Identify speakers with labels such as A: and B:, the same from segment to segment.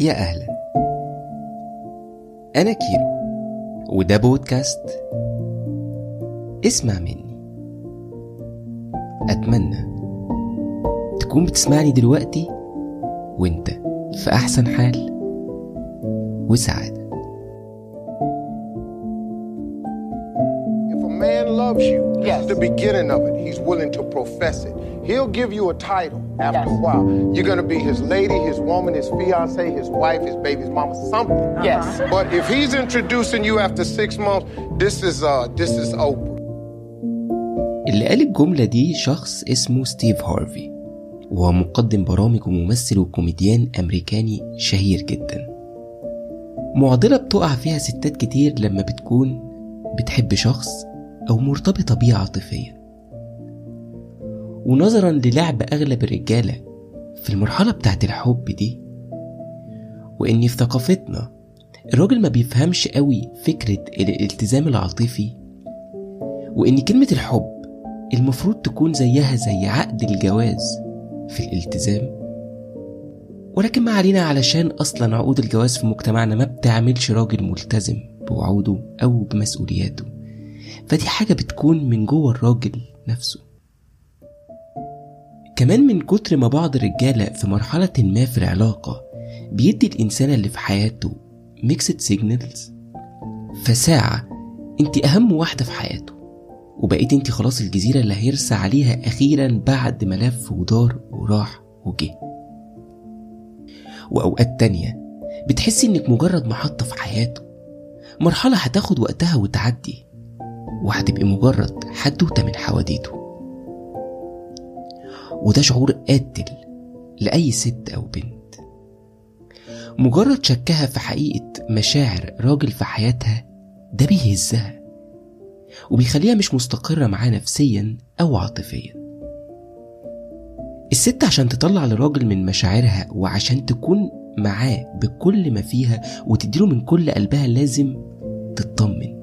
A: يا أهلا أنا كيرو وده بودكاست اسمع مني أتمنى تكون بتسمعني دلوقتي وأنت في أحسن حال وسعادة
B: If a man loves you,
C: Yes.
B: the beginning of it. He's willing to profess it. He'll give you a title after a while. You're going to be his lady, his woman, his fiance, his wife, his baby's mama, something.
C: Yes.
B: But if he's introducing you after six months, this is uh this is Oprah.
A: اللي قال الجملة دي شخص اسمه ستيف هارفي وهو مقدم برامج وممثل وكوميديان أمريكاني شهير جدا معضلة بتقع فيها ستات كتير لما بتكون بتحب شخص أو مرتبطة بيه عاطفيا ونظرا للعب أغلب الرجالة في المرحلة بتاعت الحب دي. وإن في ثقافتنا الراجل ما بيفهمش قوي فكرة الالتزام العاطفي وإن كلمة الحب المفروض تكون زيها زي عقد الجواز في الالتزام. ولكن ما علينا علشان أصلا عقود الجواز في مجتمعنا ما بتعملش راجل ملتزم بوعوده أو بمسؤولياته. فدي حاجة بتكون من جوه الراجل نفسه. كمان من كتر ما بعض الرجالة في مرحلة ما في العلاقة بيدي الإنسان اللي في حياته mixed signals فساعة انت أهم واحدة في حياته وبقيت انت خلاص الجزيرة اللي هيرسى عليها أخيرا بعد ما لف ودار وراح وجه. وأوقات تانية بتحسي إنك مجرد محطة في حياته. مرحلة هتاخد وقتها وتعدي وهتبقي مجرد حدوتة من حواديته. وده شعور قاتل لأي ست أو بنت. مجرد شكها في حقيقة مشاعر راجل في حياتها ده بيهزها وبيخليها مش مستقرة معاه نفسيا أو عاطفيا. الست عشان تطلع لراجل من مشاعرها وعشان تكون معاه بكل ما فيها وتديله من كل قلبها لازم تطمن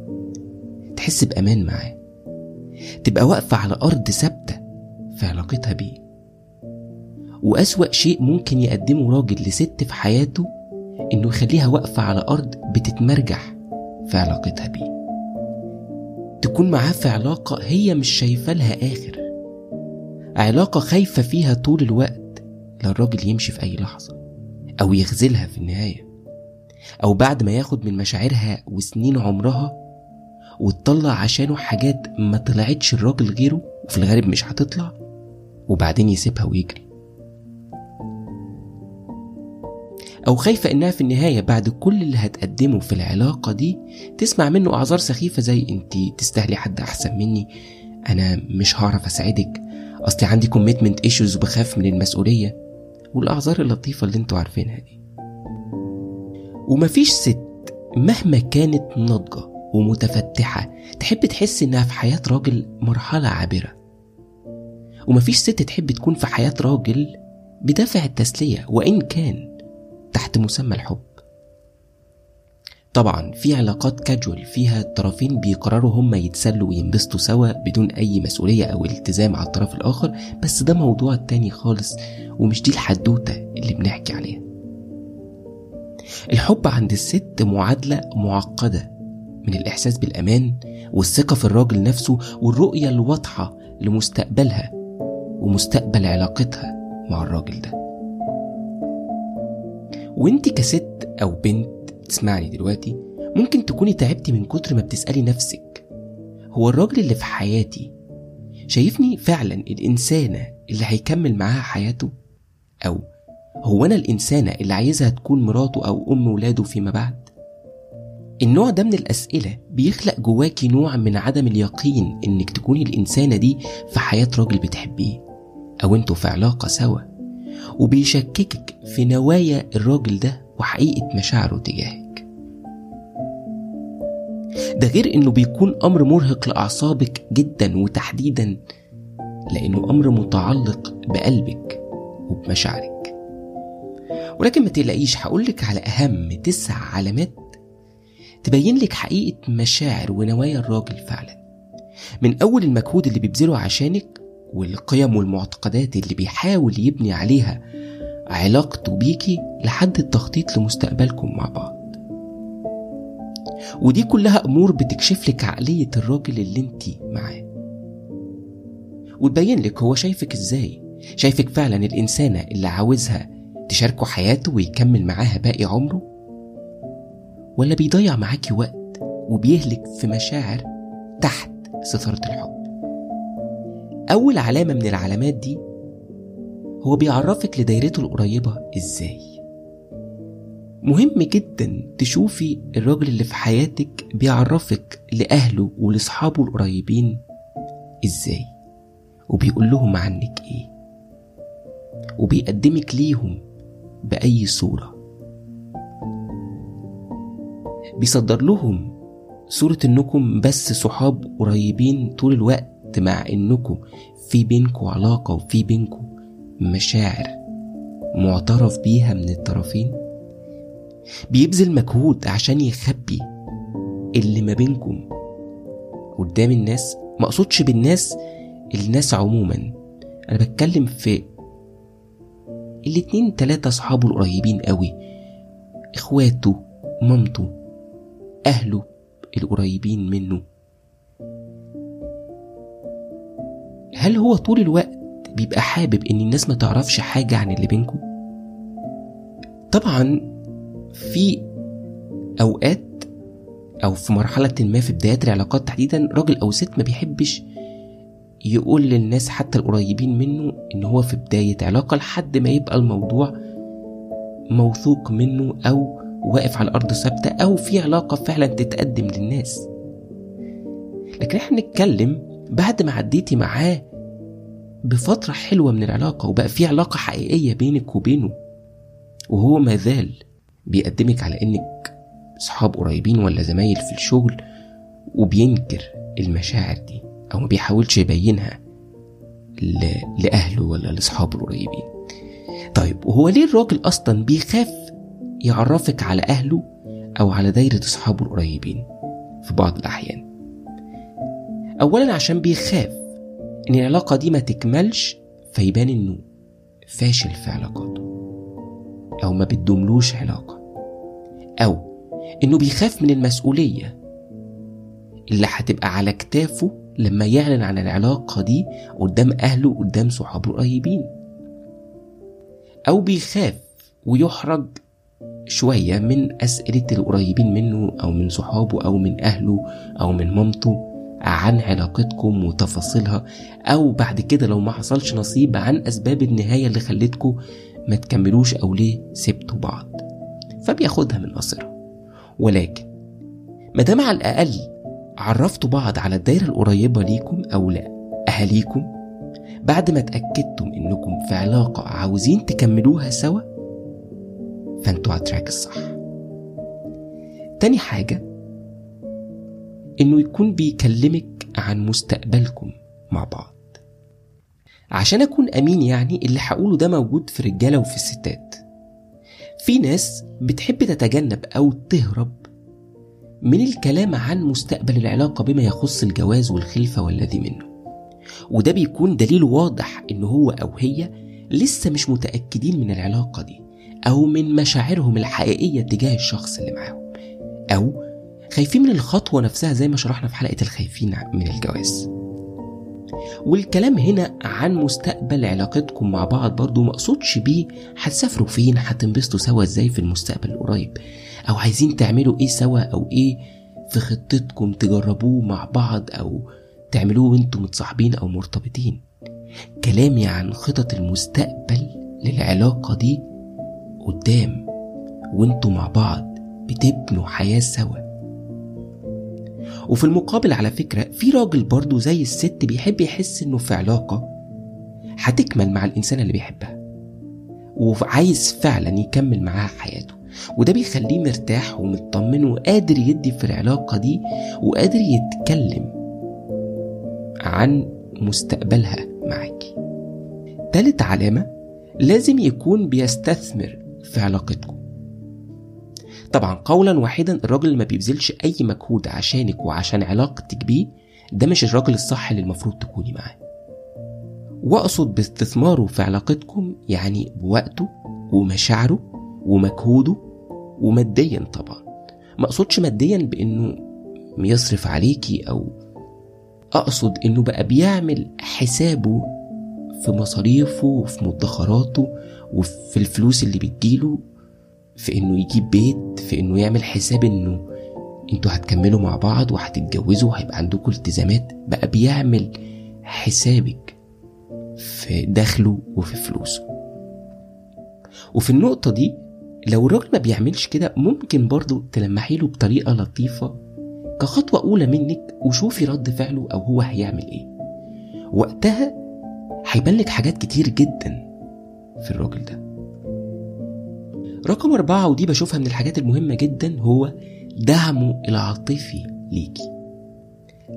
A: تحس بأمان معاه تبقى واقفة على أرض ثابتة في علاقتها بيه وأسوأ شيء ممكن يقدمه راجل لست في حياته إنه يخليها واقفة على أرض بتتمرجح في علاقتها بيه. تكون معاه في علاقة هي مش شايفة لها آخر. علاقة خايفة فيها طول الوقت لا الراجل يمشي في أي لحظة أو يخذلها في النهاية أو بعد ما ياخد من مشاعرها وسنين عمرها وتطلع عشانه حاجات ما طلعتش الراجل غيره وفي الغالب مش هتطلع. وبعدين يسيبها ويجري. أو خايفة إنها في النهاية بعد كل اللي هتقدمه في العلاقة دي تسمع منه أعذار سخيفة زي أنتي تستاهلي حد أحسن مني أنا مش هعرف أساعدك. أصلي عندي commitment issues وبخاف من المسؤولية والأعذار اللطيفة اللي أنتوا عارفينها دي. ومفيش ست مهما كانت ناضجة ومتفتحة تحب تحس إنها في حياة راجل مرحلة عابرة. ومفيش ست تحب تكون في حياة راجل بدافع التسلية وإن كان تحت مسمى الحب. طبعا في علاقات كاجوال فيها الطرفين بيقرروا هما يتسلوا وينبسطوا سوا بدون أي مسؤولية أو التزام على الطرف الآخر بس ده موضوع تاني خالص ومش دي الحدوتة اللي بنحكي عليها. الحب عند الست معادلة معقدة من الإحساس بالأمان والثقة في الراجل نفسه والرؤية الواضحة لمستقبلها. ومستقبل علاقتها مع الراجل ده. وانت كست أو بنت تسمعني دلوقتي ممكن تكوني تعبتي من كتر ما بتسألي نفسك. هو الراجل اللي في حياتي شايفني فعلا الإنسانة اللي هيكمل معاها حياته؟ أو هو أنا الإنسانة اللي عايزها تكون مراته أو أم ولاده فيما بعد؟ النوع ده من الأسئلة بيخلق جواكي نوع من عدم اليقين إنك تكوني الإنسانة دي في حياة راجل بتحبيه. أو أنتوا في علاقة سوا. وبيشككك في نوايا الراجل ده وحقيقة مشاعره تجاهك. ده غير إنه بيكون أمر مرهق لأعصابك جدا وتحديدا لأنه أمر متعلق بقلبك وبمشاعرك. ولكن ما تقلقيش هقولك على أهم تسع علامات تبين لك حقيقة مشاعر ونوايا الراجل فعلا. من أول المجهود اللي بيبذله عشانك والقيم والمعتقدات اللي بيحاول يبني عليها علاقته بيكي لحد التخطيط لمستقبلكم مع بعض. ودي كلها أمور بتكشف لك عقلية الراجل اللي انت معاه. وتبين لك هو شايفك إزاي. شايفك فعلا الإنسانة اللي عاوزها تشاركه حياته ويكمل معاها باقي عمره؟ ولا بيضيع معاكي وقت وبيهلك في مشاعر تحت ستارة الحب؟ أول علامة من العلامات دي هو بيعرفك لدايرته القريبة إزاي. مهم جدا تشوفي الراجل اللي في حياتك بيعرفك لأهله ولأصحابه القريبين إزاي وبيقول لهم عنك إيه وبيقدمك ليهم بأي صورة. بيصدر لهم صورة إنكم بس صحاب قريبين طول الوقت مع إنكم في بينكم علاقة وفي بينكم مشاعر معترف بيها من الطرفين. بيبذل مجهود عشان يخبي اللي ما بينكم قدام الناس. ما أقصدش بالناس الناس عموما. أنا بتكلم في الاتنين تلاتة صحابه القريبين قوي. إخواته مامته أهله القريبين منه. هل هو طول الوقت بيبقى حابب إن الناس ما تعرفش حاجة عن اللي بينكم؟ طبعا في أوقات أو في مرحلة ما في بدايات العلاقات تحديدا راجل أو ست ما بيحبش يقول للناس حتى القريبين منه إن هو في بداية علاقة لحد ما يبقى الموضوع موثوق منه أو واقف على الأرض ثابتة أو في علاقة فعلا تتقدم للناس. لكن إحنا نتكلم بعد ما عديتي معاه بفترة حلوة من العلاقة وبقى في علاقة حقيقية بينك وبينه. وهو ما زال بيقدمك على إنك صحاب قريبين ولا زمايل في الشغل وبينكر المشاعر دي أو ما بيحاولش يبينها ل- لأهله ولا لاصحابه القريبين. طيب وهو ليه الراجل أصلا بيخاف يعرفك على أهله أو على دايرة اصحابه القريبين في بعض الأحيان؟ اولا عشان بيخاف. إن العلاقة دي ما تكملش فيبان إنه فاشل في علاقاته أو ما بتدوملوش علاقة أو إنه بيخاف من المسؤولية اللي هتبقى على كتافه لما يعلن عن العلاقة دي قدام أهله قدام صحابه القريبين. أو بيخاف ويحرج شوية من أسئلة القريبين منه أو من صحابه أو من أهله أو من مامته. عن علاقتكم وتفاصيلها أو بعد كده لو ما حصلش نصيب عن أسباب النهاية اللي خلتكم ما تكملوش أو ليه سبتوا بعض. فبياخدها من قصرها. ولكن ما دام على الأقل عرفتوا بعض على الدايرة القريبة ليكم أو لأ أهاليكم بعد ما اتأكدتم إنكم في علاقة عاوزين تكملوها سوا فانتوا على التراك الصح. تاني حاجة إنه يكون بيكلمك عن مستقبلكم مع بعض. عشان أكون أمين يعني اللي هقوله ده موجود في رجالة وفي الستات في ناس بتحب تتجنب أو تهرب من الكلام عن مستقبل العلاقة بما يخص الجواز والخلفة والذي منه. وده بيكون دليل واضح إن هو أو هي لسه مش متأكدين من العلاقة دي أو من مشاعرهم الحقيقية تجاه الشخص اللي معاهم. أو خايفين من الخطوة نفسها زي ما شرحنا في حلقة الخايفين من الجواز. والكلام هنا عن مستقبل علاقتكم مع بعض برضو مقصودش بيه هتسافروا فين هتنبسطوا سوا إزاي في المستقبل القريب؟ أو عايزين تعملوا إيه سوا أو إيه في خطتكم تجربوه مع بعض أو تعملوه وأنتم متصاحبين أو مرتبطين؟ كلامي عن خطط المستقبل للعلاقة دي قدام وانتوا مع بعض بتبنوا حياة سوا. وفي المقابل على فكرة في راجل برضه زي الست بيحب يحس إنه في علاقة هتكمل مع الإنسان اللي بيحبها وعايز فعلا يكمل معاها حياته. وده بيخليه مرتاح ومطمن وقادر يدي في العلاقة دي وقادر يتكلم عن مستقبلها معاكي تالت علامة لازم يكون بيستثمر في علاقتكم. طبعا قولا واحدا الراجل اللي ما بيبذلش أي مجهود عشانك وعشان علاقتك بيه ده مش الراجل الصح اللي المفروض تكوني معاه. وأقصد باستثماره في علاقتكم يعني بوقته ومشاعره ومجهوده وماديا طبعا. ما أقصدش ماديا بإنه يصرف عليكي أو أقصد إنه بقى بيعمل حسابه في مصاريفه وفي مدخراته وفي الفلوس اللي بتجيله في إنه يجيب بيت في إنه يعمل حساب إنه أنتوا هتكملوا مع بعض وهتتجوزوا وهيبقى عندكم التزامات بقى بيعمل حسابك في دخله وفي فلوسه. وفي النقطة دي لو الراجل ما بيعملش كده ممكن برضو تلمحي له بطريقة لطيفة كخطوة أولى منك وشوفي رد فعله أو هو هيعمل إيه. وقتها هيبان لك حاجات كتير جدا في الراجل ده. رقم أربعة ودي بشوفها من الحاجات المهمة جدا هو دعمه العاطفي ليكي.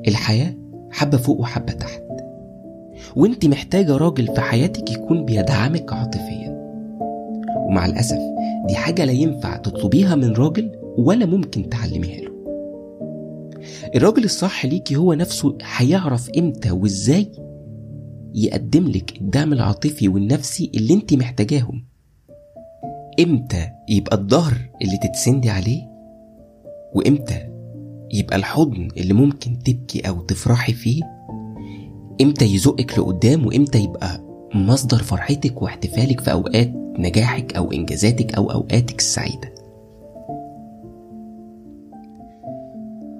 A: الحياة حبة فوق وحبة تحت. وانت محتاجة راجل في حياتك يكون بيدعمك عاطفيا. ومع الأسف دي حاجة لا ينفع تطلبيها من راجل ولا ممكن تعلميها له. الراجل الصح ليكي هو نفسه هيعرف إمتى وإزاي يقدم لك الدعم العاطفي والنفسي اللي انت محتاجاهم. إمتى يبقى الظهر اللي تتسندي عليه؟ وإمتى يبقى الحضن اللي ممكن تبكي أو تفرحي فيه؟ إمتى يزقك لقدام؟ وإمتى يبقى مصدر فرحتك واحتفالك في أوقات نجاحك أو إنجازاتك أو أوقاتك السعيدة؟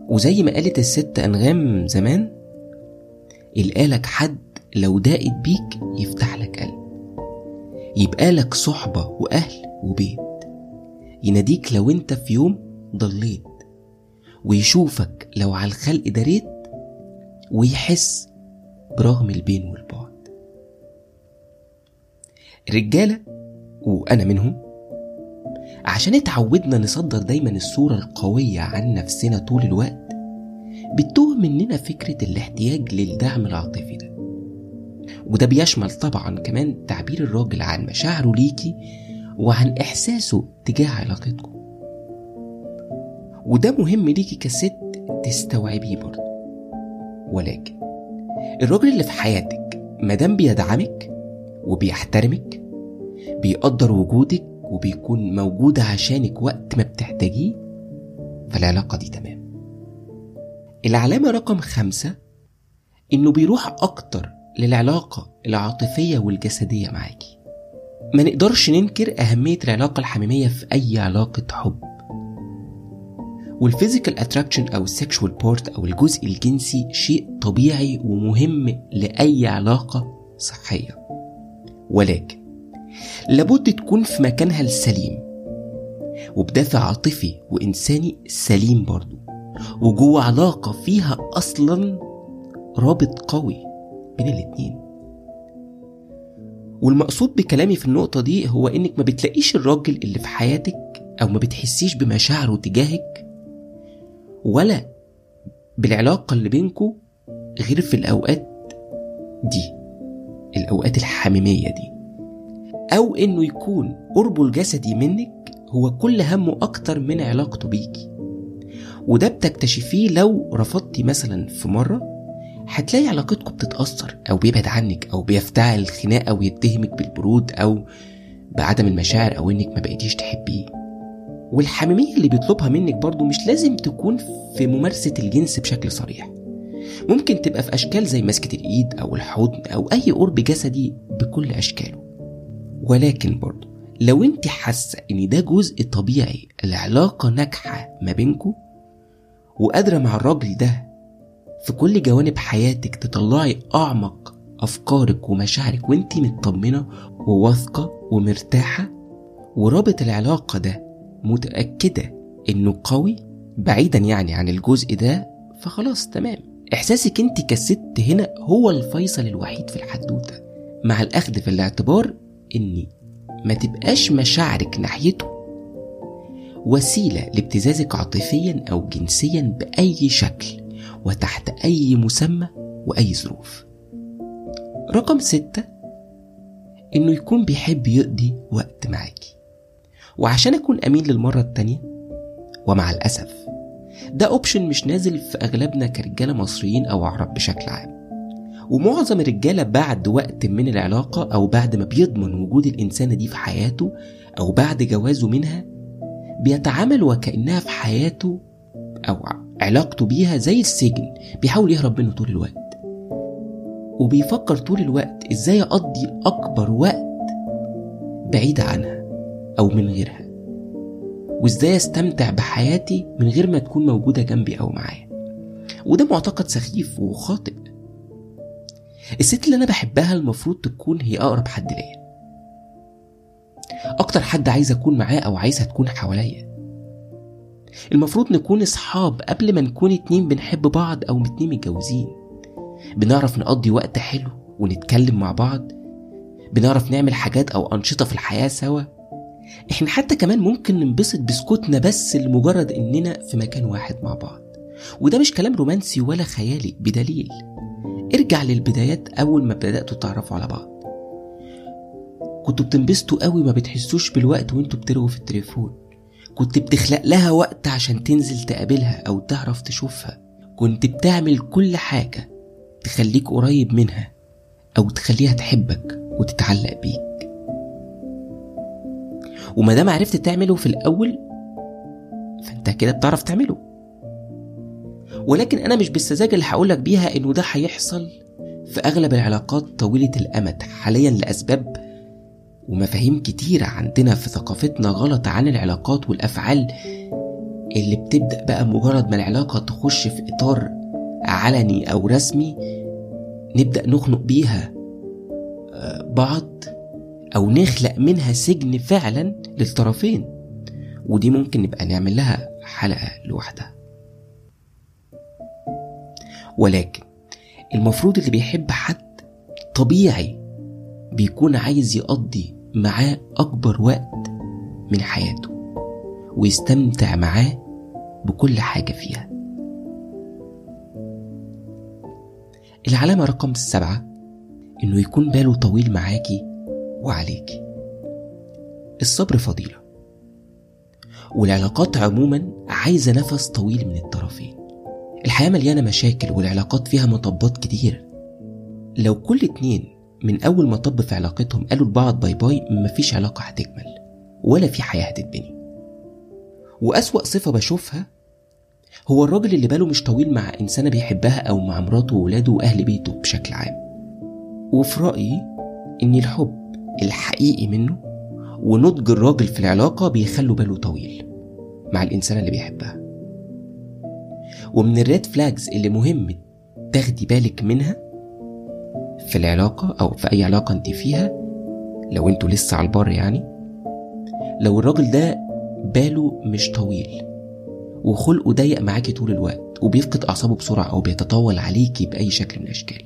A: وزي ما قالت الست أنغام زمان القالك حد لو داقت بيك يفتح لك قلب يبقى لك صحبة وأهل وبيت. يناديك لو أنت في يوم ضليت ويشوفك لو على الخلق داريت ويحس برغم البين والبعد. الرجالة وأنا منهم عشان اتعودنا نصدر دايما الصورة القوية عن نفسنا طول الوقت بتوه مننا فكرة الاحتياج للدعم العاطفي ده. وده بيشمل طبعا كمان تعبير الراجل عن مشاعره ليكي وعن إحساسه تجاه علاقتكم. وده مهم ليكي كست تستوعبيه برضه. ولكن الراجل اللي في حياتك مادام بيدعمك وبيحترمك بيقدر وجودك وبيكون موجود عشانك وقت ما بتحتاجيه فالعلاقة دي تمام. العلامة رقم خمسة إنه بيروح أكتر للعلاقة العاطفية والجسدية معاكي ما نقدرش ننكر أهمية العلاقة الحميمية في أي علاقة حب. وال physical attraction أو ال sexual part أو الجزء الجنسي شيء طبيعي ومهم لأي علاقة صحية. ولكن لابد تكون في مكانها السليم. وبدافع عاطفي وإنساني سليم برضو. وجوه علاقة فيها أصلا رابط قوي. بين الاتنين. والمقصود بكلامي في النقطة دي هو إنك ما بتلاقيش الراجل اللي في حياتك أو ما بتحسيش بمشاعره تجاهك ولا بالعلاقة اللي بينكو غير في الأوقات دي الأوقات الحميمية دي. أو إنه يكون قربه الجسدي منك هو كل همه أكتر من علاقته بيكي. وده بتكتشفيه لو رفضتي مثلا في مرة هتلاقي علاقتكم بتتأثر أو بيبعد عنك أو بيفتعل خناقة ويتهمك بالبرود أو بعدم المشاعر أو إنك ما بقيتيش تحبيه. والحميمية اللي بيطلبها منك برضو مش لازم تكون في ممارسة الجنس بشكل صريح. ممكن تبقى في أشكال زي مسكة الإيد أو الحضن أو أي قرب جسدي بكل أشكاله. ولكن برضو لو أنت حاسة إن ده جزء طبيعي العلاقة ناجحة ما بينكم وقادرة مع الراجل ده في كل جوانب حياتك تطلعي أعمق أفكارك ومشاعرك وأنت مطمنة وواثقة ومرتاحة؟ ورابط العلاقة ده متأكدة إنه قوي؟ بعيدا يعني عن الجزء ده فخلاص تمام. إحساسك أنت كست هنا هو الفيصل الوحيد في الحدوتة. مع الأخذ في الاعتبار إن ما تبقاش مشاعرك ناحيته. وسيلة لابتزازك عاطفيا أو جنسيا بأي شكل. وتحت أي مسمى وأي ظروف. رقم ستة إنه يكون بيحب يقضي وقت معاكي. وعشان أكون أمين للمرة التانية ومع الأسف ده أوبشن مش نازل في أغلبنا كرجالة مصريين أو عرب بشكل عام. ومعظم الرجالة بعد وقت من العلاقة أو بعد ما بيضمن وجود الإنسانة دي في حياته أو بعد جوازه منها بيتعامل وكأنها في حياته أو علاقته بيها زي السجن بيحاول يهرب منه طول الوقت. وبيفكر طول الوقت إزاي اقضي أكبر وقت بعيد عنها أو من غيرها وإزاي استمتع بحياتي من غير ما تكون موجودة جنبي أو معايا. وده معتقد سخيف وخاطئ. الست اللي أنا بحبها المفروض تكون هي أقرب حد ليا. أكتر حد عايز أكون معاه أو عايزها تكون حواليا. المفروض نكون أصحاب. قبل ما نكون اتنين بنحب بعض أو اتنين متجوزين. بنعرف نقضي وقت حلو ونتكلم مع بعض. بنعرف نعمل حاجات أو أنشطة في الحياة سوا. إحنا حتى كمان ممكن ننبسط بسكوتنا بس لمجرد إننا في مكان واحد مع بعض. وده مش كلام رومانسي ولا خيالي بدليل. ارجع للبدايات أول ما بدأتوا تعرفوا على بعض. كنتوا بتنبسطوا قوي ما بتحسوش بالوقت وانتوا بترغوا في التليفون. كنت بتخلق لها وقت عشان تنزل تقابلها أو تعرف تشوفها. كنت بتعمل كل حاجة تخليك قريب منها أو تخليها تحبك وتتعلق بيك. وما دام عرفت تعمله في الأول فأنت كده بتعرف تعمله. ولكن أنا مش بالسذاجة اللي هقولك بيها إنه ده هيحصل في أغلب العلاقات طويلة الأمد حاليا لأسباب ومفاهيم كتيرة عندنا في ثقافتنا غلط عن العلاقات والأفعال اللي بتبدأ بقى مجرد ما العلاقة تخش في إطار علني أو رسمي نبدأ نخنق بيها آه، بعض أو نخلق منها سجن فعلا للطرفين. ودي ممكن نبقى نعمل لها حلقة لوحدها. ولكن المفروض اللي بيحب حد طبيعي بيكون عايز يقضي معاه أكبر وقت من حياته ويستمتع معاه بكل حاجة فيها. العلامة رقم السبعة إنه يكون باله طويل معاكي وعليكي الصبر فضيلة. والعلاقات عموما عايزة نفس طويل من الطرفين. الحياة مليانة مشاكل والعلاقات فيها مطبات كتير. لو كل اتنين من أول ما طب في علاقتهم قالوا لبعض باي باي مفيش علاقة هتكمل ولا في حياة هتتبني. وأسوأ صفة بشوفها هو الراجل اللي باله مش طويل مع إنسانة بيحبها أو مع مراته وولاده وأهل بيته بشكل عام. وفي رأيي إن الحب الحقيقي منه ونضج الراجل في العلاقة بيخلوا باله طويل مع الإنسانة اللي بيحبها. ومن الريد فلاجز اللي مهم تاخدي بالك منها في العلاقة أو في أي علاقة أنت فيها لو أنتوا لسه على البر يعني لو الراجل ده باله مش طويل وخلقه ضيق معاكي طول الوقت وبيفقد أعصابه بسرعة أو بيتطاول عليكي بأي شكل من الأشكال.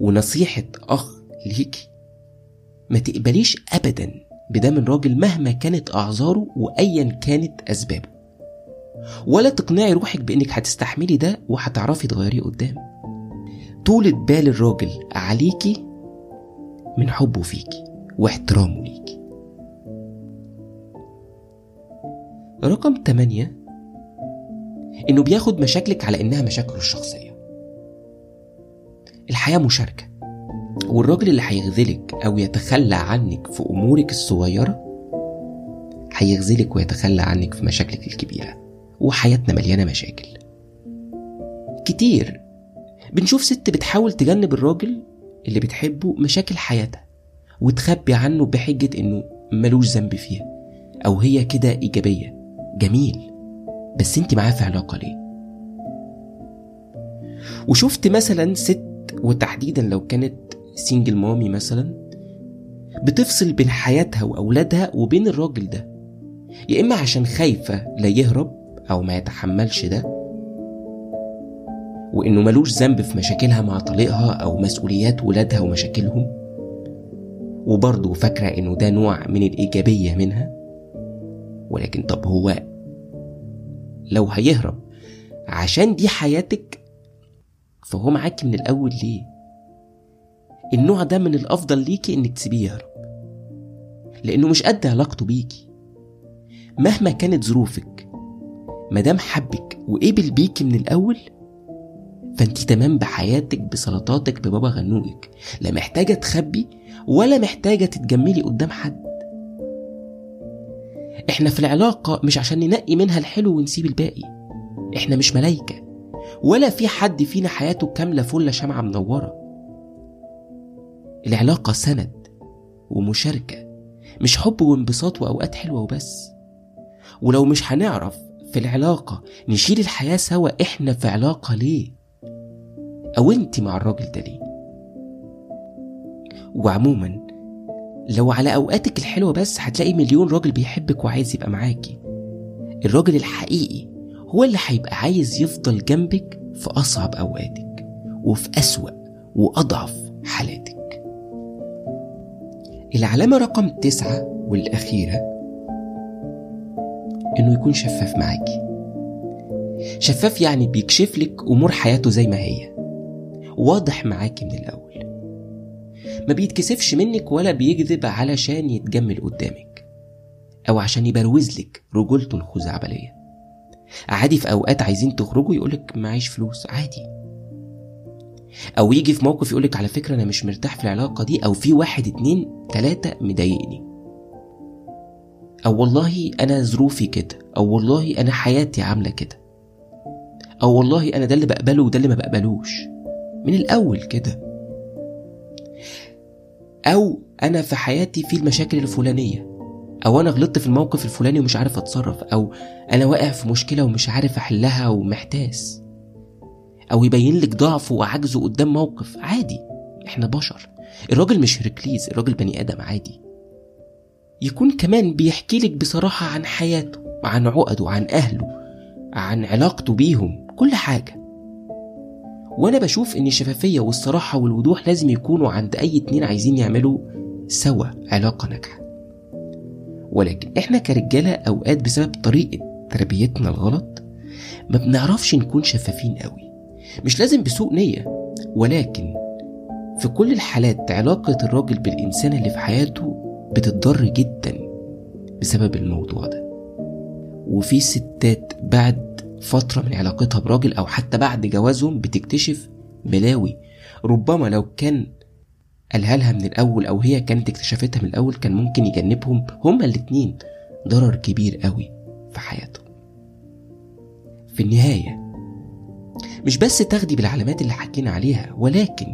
A: ونصيحة أخ ليكي ما تقبليش أبدا بده من راجل مهما كانت أعذاره وأيا كانت أسبابه. ولا تقنعي روحك بإنك هتستحملي ده وهتعرفي تغيريه قدام. طولة بال الراجل عليكي من حبه فيكي واحترامه ليكي. رقم تمانية إنه بياخد مشاكلك على إنها مشاكله الشخصية. الحياة مشاركة والراجل اللي هيخذلك أو يتخلى عنك في أمورك الصغيرة هيخذلك ويتخلى عنك في مشاكلك الكبيرة وحياتنا مليانة مشاكل. كتير بنشوف ست بتحاول تجنب الراجل اللي بتحبه مشاكل حياتها وتخبي عنه بحجة إنه ملوش ذنب فيها أو هي كده إيجابية. جميل. بس أنت معاه في علاقة ليه؟ وشفت مثلا ست وتحديدا لو كانت سنجل مامي مثلا بتفصل بين حياتها وأولادها وبين الراجل ده. يا إما عشان خايفة لا يهرب أو ما يتحملش ده وإنه ملوش ذنب في مشاكلها مع طليقها أو مسؤوليات ولادها ومشاكلهم؟ وبرضه فاكرة إنه ده نوع من الإيجابية منها؟ ولكن طب هو لو هيهرب عشان دي حياتك؟ فهو معاكي من الأول ليه؟ النوع ده من الأفضل ليكي إنك تسيبيه يهرب. لأنه مش قد علاقته بيكي. مهما كانت ظروفك مادام حبك وقبل بيكي من الأول فانت تمام بحياتك بسلطاتك ببابا غنوجك. لا محتاجة تخبي ولا محتاجة تتجملي قدام حد. إحنا في العلاقة مش عشان ننقي منها الحلو ونسيب الباقي. إحنا مش ملايكة. ولا في حد فينا حياته كاملة فلة شمعة منورة. العلاقة سند ومشاركة مش حب وانبساط وأوقات حلوة وبس. ولو مش هنعرف في العلاقة نشيل الحياة سوا إحنا في علاقة ليه؟ أو أنت مع الراجل ده ليه؟ وعموما لو على أوقاتك الحلوة بس هتلاقي مليون راجل بيحبك وعايز يبقى معاكي. الراجل الحقيقي هو اللي هيبقى عايز يفضل جنبك في أصعب أوقاتك وفي أسوأ وأضعف حالاتك. العلامة رقم تسعة والأخيرة إنه يكون شفاف معاكي. شفاف يعني بيكشف لك أمور حياته زي ما هي. واضح معاكي من الأول. ما بيتكسفش منك ولا بيكذب علشان يتجمل قدامك أو عشان يبروز لك رجولته الخزعبلية. عادي في أوقات عايزين تخرجوا يقولك معيش فلوس عادي. أو يجي في موقف يقولك على فكرة أنا مش مرتاح في العلاقة دي أو في واحد اتنين تلاتة مضايقني. أو والله أنا ظروفي كده أو والله أنا حياتي عاملة كده. أو والله أنا ده اللي بقبله وده اللي ما بقبلوش. من الأول كده. أو أنا في حياتي في المشاكل الفلانية أو أنا غلطت في الموقف الفلاني ومش عارف أتصرف أو أنا واقع في مشكلة ومش عارف أحلها ومحتاس. أو يبين لك ضعفه وعجزه قدام موقف. عادي إحنا بشر. الراجل مش هركليز الراجل بني آدم عادي. يكون كمان بيحكي لك بصراحة عن حياته عن عقده عن أهله عن علاقته بيهم كل حاجة. وأنا بشوف ان الشفافية والصراحة والوضوح لازم يكونوا عند اي اتنين عايزين يعملوا سوا علاقة ناجحة. ولكن إحنا كرجالة اوقات بسبب طريقة تربيتنا الغلط ما بنعرفش نكون شفافين قوي. مش لازم بسوء نية ولكن في كل الحالات علاقة الراجل بالإنسان اللي في حياته بتضر جدا بسبب الموضوع ده. وفي ستات بعد فترة من علاقتها براجل أو حتى بعد جوازهم بتكتشف بلاوي ربما لو كان قالها لها من الأول أو هي كانت اكتشفتها من الأول كان ممكن يجنبهم. هما الاتنين ضرر كبير قوي في حياتهم. في النهاية مش بس تاخدي بالعلامات اللي حكينا عليها ولكن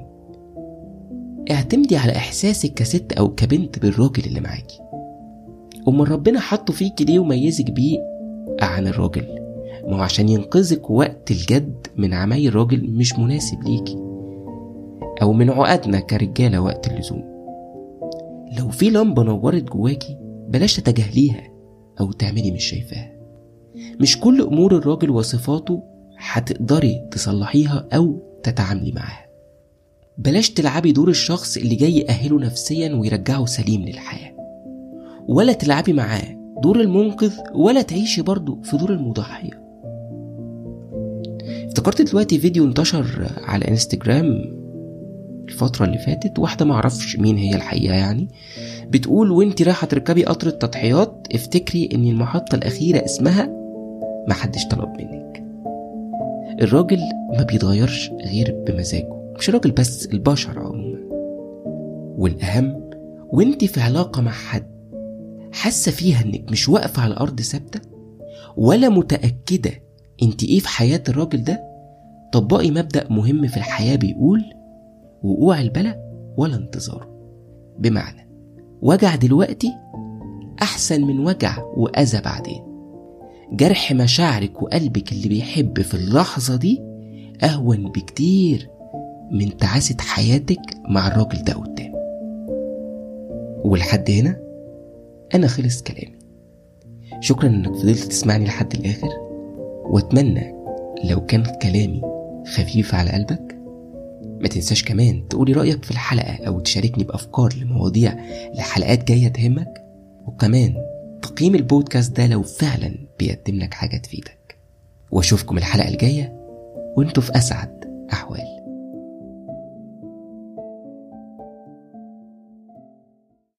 A: اعتمدي على إحساسك كست أو كبنت بالراجل اللي معاكي. أمال ربنا حطه فيكي ليه وميزك بيه عن الراجل؟ ما هو عشان ينقذك وقت الجد من عمايل راجل مش مناسب ليكي. أو من عقدنا كرجالة وقت اللزوم. لو في لمبة نورت جواكي بلاش تتجاهليها أو تعملي مش شايفاها. مش كل أمور الراجل وصفاته هتقدري تصلحيها أو تتعاملي معاها. بلاش تلعبي دور الشخص اللي جاي يأهله نفسيا ويرجعه سليم للحياة. ولا تلعبي معاه دور المنقذ ولا تعيشي برضه في دور المضحية. افتكرت دلوقتي فيديو انتشر على انستجرام الفترة اللي فاتت واحدة معرفش مين هي الحقيقة يعني بتقول وانت رايحة تركبي قطر التضحيات افتكري إن المحطة الأخيرة اسمها محدش طلب منك. الراجل ما بيتغيرش غير بمزاجه مش الراجل بس البشر عموما. والأهم وانت في علاقة مع حد حاسة فيها إنك مش واقفة على الأرض ثابتة ولا متأكدة انت إيه في حياة الراجل ده؟ طبقي مبدأ مهم في الحياة بيقول وقوع البلا ولا انتظاره بمعنى وجع دلوقتي أحسن من وجع وأذى بعدين. جرح مشاعرك وقلبك اللي بيحب في اللحظة دي أهون بكتير من تعاسة حياتك مع الراجل ده قدام. ولحد هنا أنا خلص كلامي. شكرا إنك فضلت تسمعني لحد الآخر. وأتمنى لو كان كلامي خفيف على قلبك. ما تنساش كمان تقولي رأيك في الحلقة أو تشاركني بأفكار لمواضيع لحلقات جاية تهمك. وكمان تقييم البودكاست ده لو فعلا بيقدم لك حاجة تفيدك. وأشوفكم الحلقة الجاية وأنتوا في أسعد أحوال.